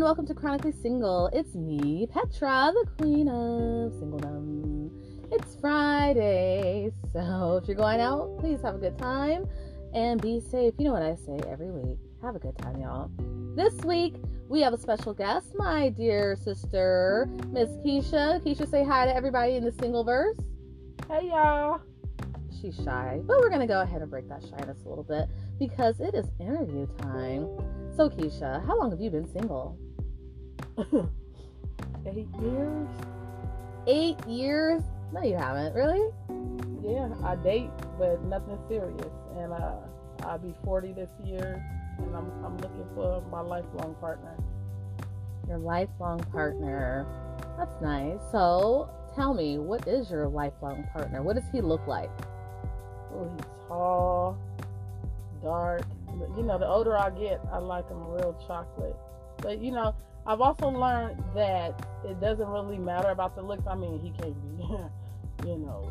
everyone. Welcome to Chronically Single. It's me, Petra, the queen of singledom. It's Friday, so if you're going out, please have a good time and be safe. You know what I say every week. Have a good time, y'all. This week, we have a special guest, my dear sister, Miss Keisha. Keisha, say hi to everybody in the single verse. Hey, y'all. She's shy, but we're going to go ahead and break that shyness a little bit because it is interview time. So, Keisha, how long have you been single? Eight years? Eight years? No, you haven't. Really? Yeah, I date, but nothing serious. And uh, I'll be 40 this year, and I'm, I'm looking for my lifelong partner. Your lifelong partner. That's nice. So, tell me, what is your lifelong partner? What does he look like? Oh, he's tall, dark. You know, the older I get, I like him real chocolate. But you know, I've also learned that it doesn't really matter about the looks. I mean, he can't be, you know,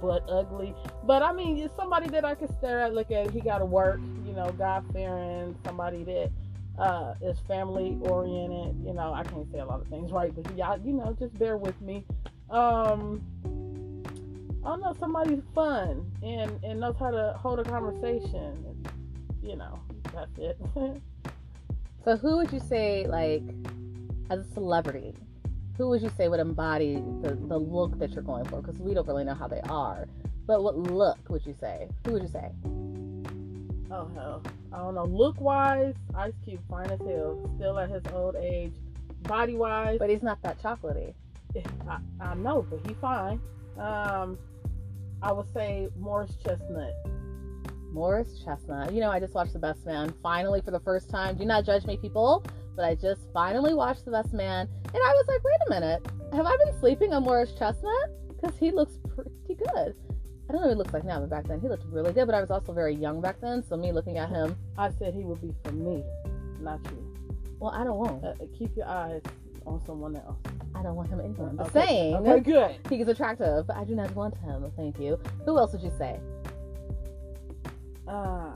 butt ugly. But I mean, it's somebody that I can stare at, look at. He got to work, you know, God fearing, somebody that uh, is family oriented. You know, I can't say a lot of things right, but y'all, you know, just bear with me. Um, I don't know, somebody fun and and knows how to hold a conversation. And, you know, that's it. so, who would you say, like, as a celebrity, who would you say would embody the, the look that you're going for? Because we don't really know how they are. But what look would you say? Who would you say? Oh hell, I don't know. Look wise, Ice Cube fine as hell, still at his old age. Body wise, but he's not that chocolatey. I, I know, but he fine. Um, I would say Morris Chestnut. Morris Chestnut. You know, I just watched The Best Man finally for the first time. Do not judge me, people, but I just finally watched The Best Man, and I was like, wait a minute, have I been sleeping on Morris Chestnut? Because he looks pretty good. I don't know what he looks like now, but back then he looked really good. But I was also very young back then, so me looking at him, I said he would be for me, not you. Well, I don't want. Uh, keep your eyes on someone else. I don't want him anywhere. I'm okay. saying. Okay, good. He's attractive, but I do not want him. Thank you. Who else would you say? Uh,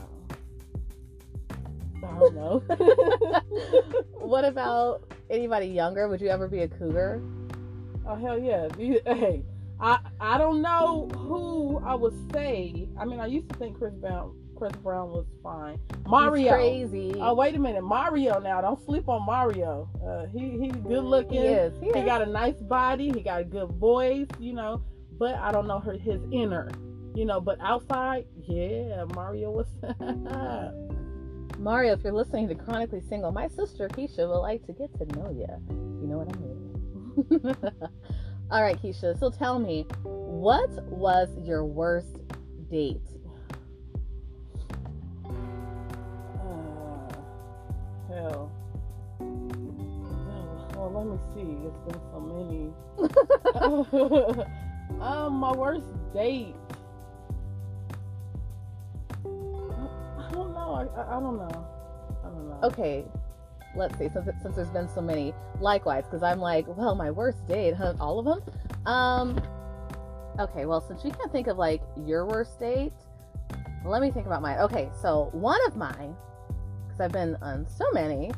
I don't know. what about anybody younger? Would you ever be a cougar? Oh hell yeah! Hey, I I don't know who I would say. I mean, I used to think Chris Brown Chris Brown was fine. Mario, he's crazy. Oh wait a minute, Mario. Now don't sleep on Mario. Uh, he he's good looking. He is. He, he got a nice body. He got a good voice. You know, but I don't know her his inner. You know, but outside, yeah, Mario was. Mario, if you're listening to Chronically Single, my sister Keisha would like to get to know you. You know what I mean? All right, Keisha. So tell me, what was your worst date? hell. Well, let me see. It's been so many. um, my worst date. I I don't know. I don't know. Okay, let's see. Since since there's been so many, likewise, because I'm like, well, my worst date, huh? All of them. Um. Okay, well, since you can't think of like your worst date, let me think about mine. Okay, so one of mine because I've been on so many.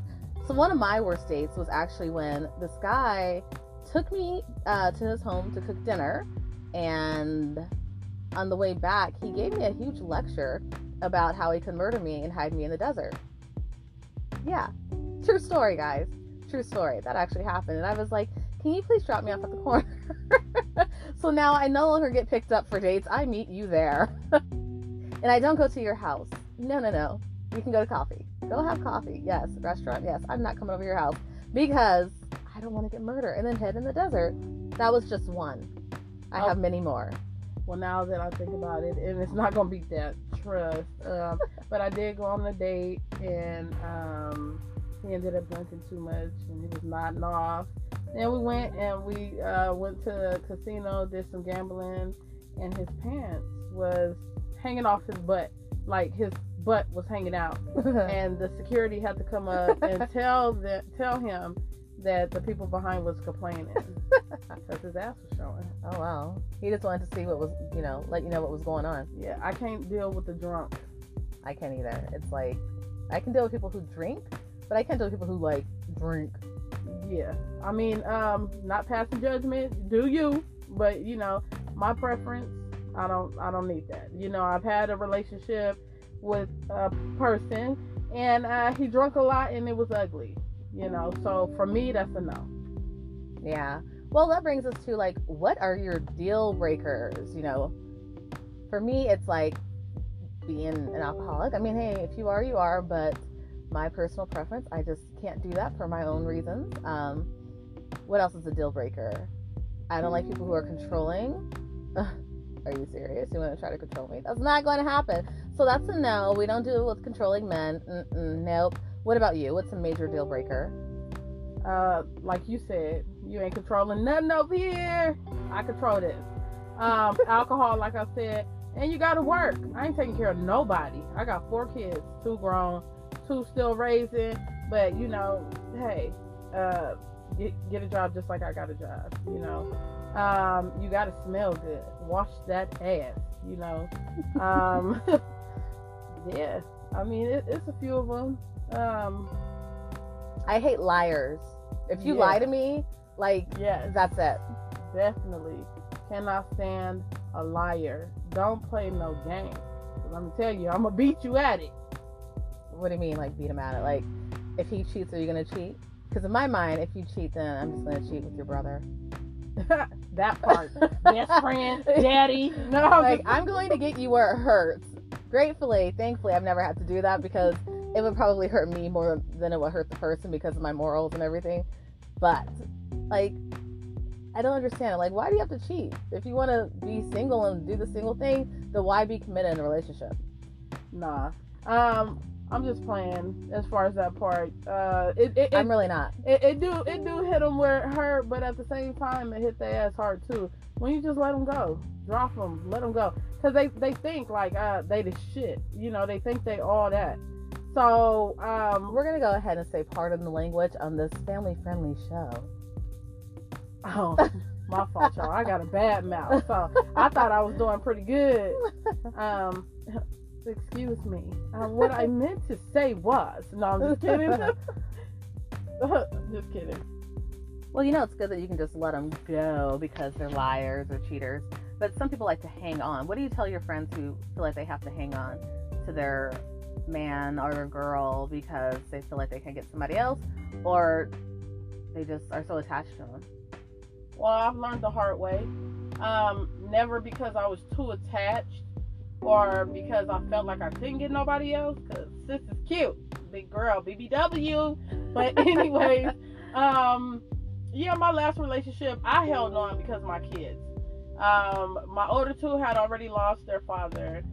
So one of my worst dates was actually when this guy took me uh, to his home to cook dinner, and on the way back, he gave me a huge lecture about how he could murder me and hide me in the desert. Yeah, true story, guys. True story. That actually happened, and I was like, "Can you please drop me off at the corner?" so now I no longer get picked up for dates. I meet you there, and I don't go to your house. No, no, no. You can go to coffee. Go have coffee. Yes. Restaurant. Yes. I'm not coming over your house because I don't want to get murdered and then head in the desert. That was just one. I oh. have many more. Well, now that I think about it, and it's not gonna be that trust, um, but I did go on a date, and um, he ended up drinking too much, and he was nodding off. Then we went and we uh, went to a casino, did some gambling, and his pants was hanging off his butt, like his butt was hanging out, and the security had to come up and tell the, tell him that the people behind was complaining because his ass was showing. Oh wow! He just wanted to see what was, you know, let you know what was going on. Yeah, I can't deal with the drunk. I can't either. It's like I can deal with people who drink, but I can't deal with people who like drink. Yeah, I mean, um, not passing judgment. Do you? But you know, my preference. I don't. I don't need that. You know, I've had a relationship with a person, and uh, he drank a lot, and it was ugly. You know, so for me, that's a no. Yeah. Well, that brings us to like, what are your deal breakers? You know, for me, it's like being an alcoholic. I mean, hey, if you are, you are, but my personal preference, I just can't do that for my own reasons. Um, what else is a deal breaker? I don't like people who are controlling. are you serious? You want to try to control me? That's not going to happen. So that's a no. We don't do it with controlling men. Mm-mm, nope. What about you? What's a major deal breaker? Uh, like you said, you ain't controlling nothing over here. I control this. Um, alcohol, like I said, and you gotta work. I ain't taking care of nobody. I got four kids, two grown, two still raising. But you know, hey, uh, get, get a job just like I got a job. You know, um, you gotta smell good. Wash that ass. You know, um, yeah. I mean, it, it's a few of them. Um, I hate liars. If you Yeah. lie to me, like yes, that's it. definitely cannot stand a liar. Don't play no games. 'Cause I'm gonna tell you, I'm gonna beat you at it. What do you mean, like beat him at it? Like, if he cheats, are you gonna cheat? Because in my mind, if you cheat, then I'm just gonna cheat with your brother. that part, best friend, daddy. No, like I'm going to get you where it hurts. Gratefully, thankfully, I've never had to do that because it would probably hurt me more than it would hurt the person because of my morals and everything. But like, I don't understand. Like, why do you have to cheat? If you want to be single and do the single thing, then why be committed in a relationship? nah. Um, I'm just playing as far as that part. Uh, it it, I'm really not. it, it do it do hit them where it hurt, but at the same time, it hit their ass hard too. When you just let them go, drop them, let them go, because they they think like uh they the shit. You know, they think they all that. So um, We're gonna go ahead and say pardon the language on this family-friendly show. Oh, my fault, y'all. I got a bad mouth. So I thought I was doing pretty good. Um, excuse me. Uh, what I meant to say was no, I'm just kidding. just kidding. Well, you know, it's good that you can just let them go because they're liars or cheaters. But some people like to hang on. What do you tell your friends who feel like they have to hang on to their man or girl because they feel like they can get somebody else or they just are so attached to them? Well, I've learned the hard way. Um, never because I was too attached or because I felt like I couldn't get nobody else. Cause sis is cute, big girl, BBW. But anyways, um, yeah, my last relationship I held on because of my kids. Um, my older two had already lost their father,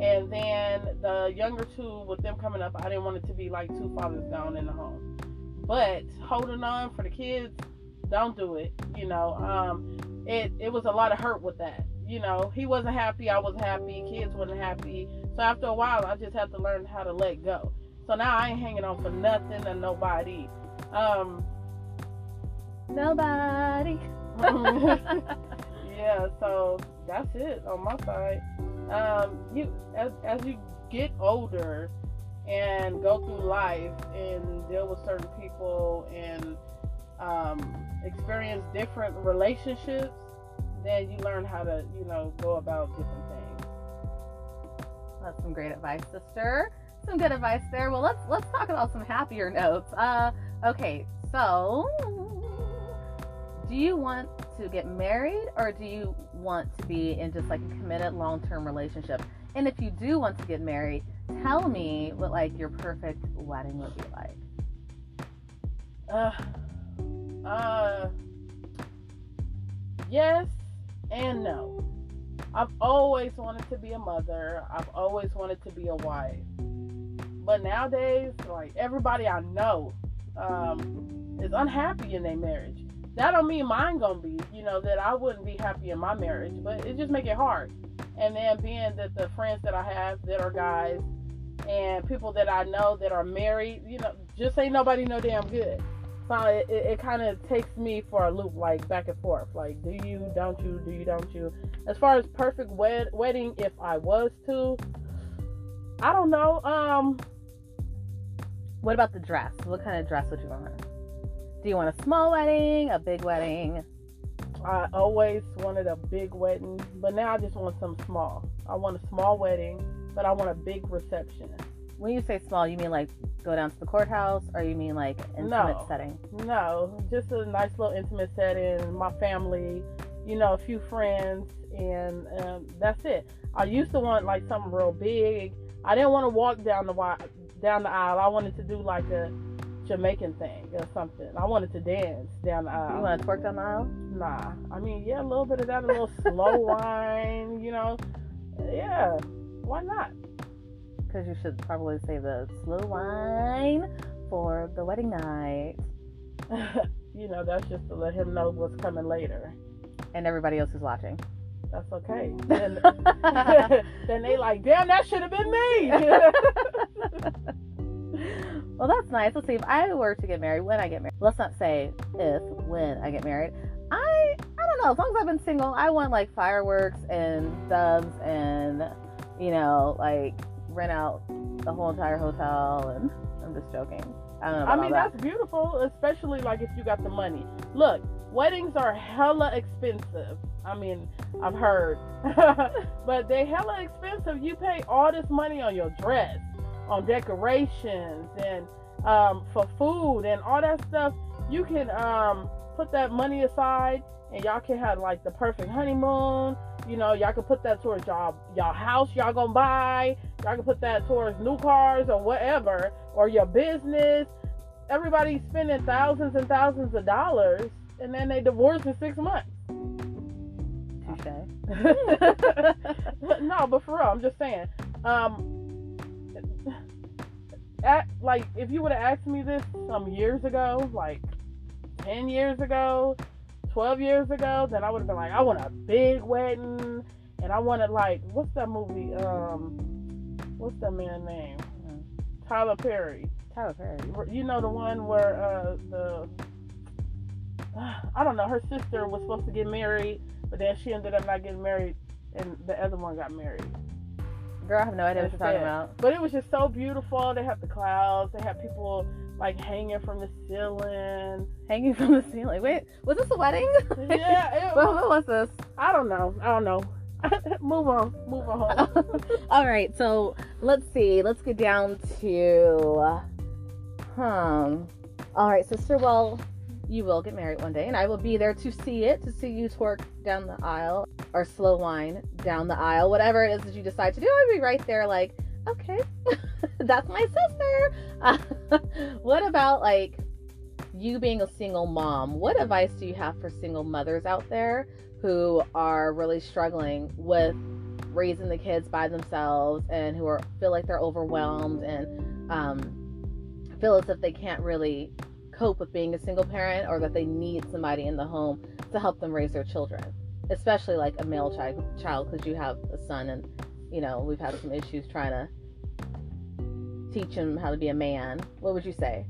and then the younger two, with them coming up, I didn't want it to be like two fathers down in the home. But holding on for the kids, don't do it. You know, um, it it was a lot of hurt with that. You know, he wasn't happy, I wasn't happy, kids wasn't happy. So after a while, I just had to learn how to let go. So now I ain't hanging on for nothing and nobody. Um, Nobody. yeah, so that's it on my side. Um, you as as you get older and go through life and deal with certain people and um, experience different relationships, then you learn how to you know go about different things. That's some great advice, sister. Some good advice there. Well, let's let's talk about some happier notes. Uh, okay, so do you want to get married or do you want to be in just like a committed long-term relationship? And if you do want to get married, tell me what like your perfect wedding would be like. Uh, uh, yes and no. I've always wanted to be a mother. I've always wanted to be a wife. But nowadays, like everybody I know um, is unhappy in their marriage. That don't mean mine gonna be, you know, that I wouldn't be happy in my marriage, but it just make it hard. And then being that the friends that I have that are guys and people that I know that are married, you know, just ain't nobody no damn good. So it, it, it kind of takes me for a loop, like back and forth. Like, do you, don't you, do you, don't you? As far as perfect wed- wedding, if I was to, I don't know. Um, What about the dress? What kind of dress would you want? Do you want a small wedding, a big wedding? I always wanted a big wedding, but now I just want something small. I want a small wedding, but I want a big reception. When you say small, you mean like go down to the courthouse, or you mean like intimate No. setting? No, just a nice little intimate setting, my family, you know, a few friends, and um, that's it. I used to want like something real big. I didn't want to walk down the down the aisle. I wanted to do like a Jamaican thing or something. I wanted to dance down the You want to twerk down the aisle? Nah, I mean, yeah, a little bit of that, a little slow wine, you know. Yeah, why not? Because you should probably say the slow wine for the wedding night, you know, that's just to let him know what's coming later. and everybody else is watching. That's okay. Then, then they like, damn, that should have been me. Well, that's nice. Let's see. If I were to get married, when I get married, let's not say if, when I get married. I, I don't know. As long as I've been single, I want like fireworks and doves and, you know, like rent out the whole entire hotel. And I'm just joking. I don't know. I mean, that. that's beautiful, especially like if you got the money. Look, weddings are hella expensive. I mean, I've heard, but they hella expensive. You pay all this money on your dress, on decorations, and um, for food and all that stuff. You can um, put that money aside, and y'all can have like the perfect honeymoon. You know, y'all can put that towards y'all y'all house y'all gonna buy. Y'all can put that towards new cars or whatever, or your business. Everybody's spending thousands and thousands of dollars, and then they divorce in six months. Touche. no, but for real, I'm just saying. Um, at, like if you would have asked me this some years ago, like ten years ago, twelve years ago, then I would have been like, I want a big wedding, and I wanted like, what's that movie? Um, what's that man name? Tyler Perry. Tyler Perry. You know the one where uh, the I don't know, her sister was supposed to get married, but then she ended up not getting married, and the other one got married. Girl, I have no idea what you're talking about. But it was just so beautiful. They have the clouds. They have people like hanging from the ceiling. Hanging from the ceiling. Wait, was this a wedding? Yeah, it what, was, what was this? I don't know. I don't know. move on. Move on. All right, so let's see. Let's get down to, um. All right, sister. Well, you will get married one day, and I will be there to see it, to see you twerk down the aisle or slow wine down the aisle, whatever it is that you decide to do. I'll be right there, like, okay, that's my sister. what about like you being a single mom? What advice do you have for single mothers out there who are really struggling with raising the kids by themselves and who are feel like they're overwhelmed and um, feel as if they can't really cope with being a single parent or that they need somebody in the home to help them raise their children especially like a male child child because you have a son and you know we've had some issues trying to teach him how to be a man what would you say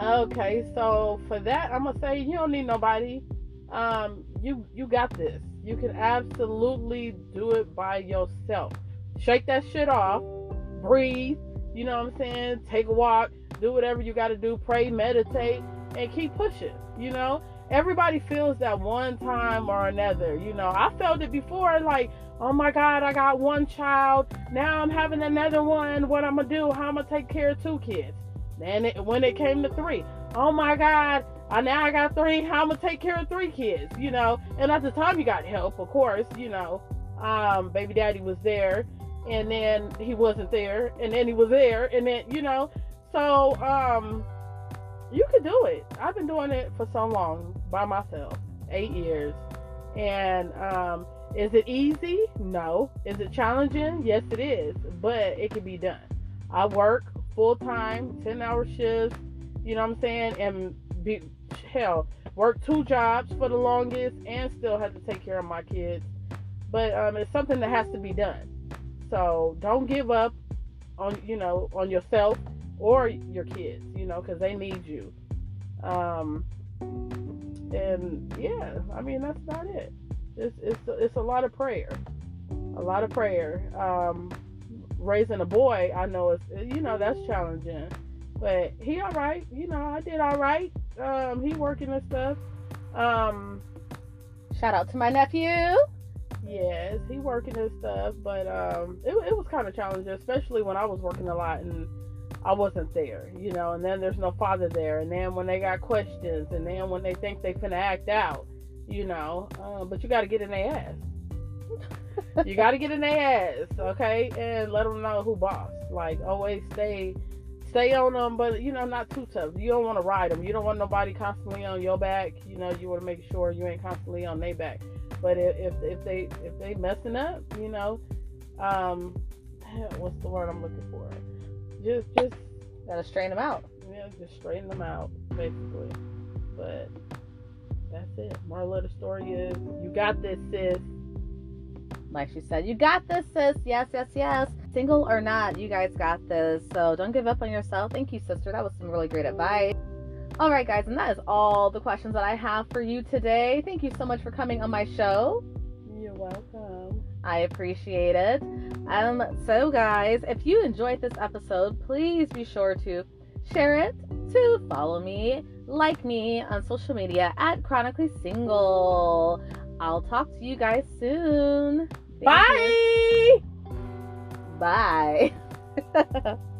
Okay, so for that, I'm gonna say you don't need nobody. Um, you you got this. You can absolutely do it by yourself. Shake that shit off. Breathe. You know what I'm saying? Take a walk. Do whatever you got to do. Pray, meditate, and keep pushing. You know, everybody feels that one time or another. You know, I felt it before. Like, oh my God, I got one child. Now I'm having another one. What I'm gonna do? How I'm gonna take care of two kids? And it, when it came to three, oh my God, I now I got three. How I'm gonna take care of three kids, you know? And at the time, you got help, of course, you know. Um, baby daddy was there, and then he wasn't there, and then he was there, and then you know. So um, you can do it. I've been doing it for so long by myself, eight years, and um, is it easy? No. Is it challenging? Yes, it is, but it can be done. I work full time, 10 hour shifts, you know what I'm saying? And be, hell, work two jobs for the longest and still have to take care of my kids. But um, it's something that has to be done. So don't give up on, you know, on yourself or your kids, you know, because they need you. Um, and yeah, I mean, that's about it. It's, it's, it's a lot of prayer. A lot of prayer. Um, raising a boy, I know it's you know that's challenging. But he all right. You know, I did all right. Um, he working and stuff. Um, Shout out to my nephew. Yes, he working and stuff. But um, it, it was kind of challenging, especially when I was working a lot and I wasn't there. You know, and then there's no father there, and then when they got questions, and then when they think they finna act out. You know, uh, but you got to get in their ass. you got to get in their ass, okay, and let them know who boss. Like always, stay stay on them, but you know, not too tough. You don't want to ride them. You don't want nobody constantly on your back. You know, you want to make sure you ain't constantly on their back. But if, if if they if they messing up, you know, um, what's the word I'm looking for? Just just Gotta straighten them out. yeah, just straighten them out, basically. But that's it. Moral of the story is you got this, sis. Like she said, you got this, sis. Yes, yes, yes. Single or not, you guys got this. So don't give up on yourself. Thank you, sister. That was some really great advice. All right, guys, and that is all the questions that I have for you today. Thank you so much for coming on my show. You're welcome. I appreciate it. Um, so guys, if you enjoyed this episode, please be sure to share it, to follow me, like me on social media at Chronically Single. I'll talk to you guys soon. Thank you. Bye. Bye.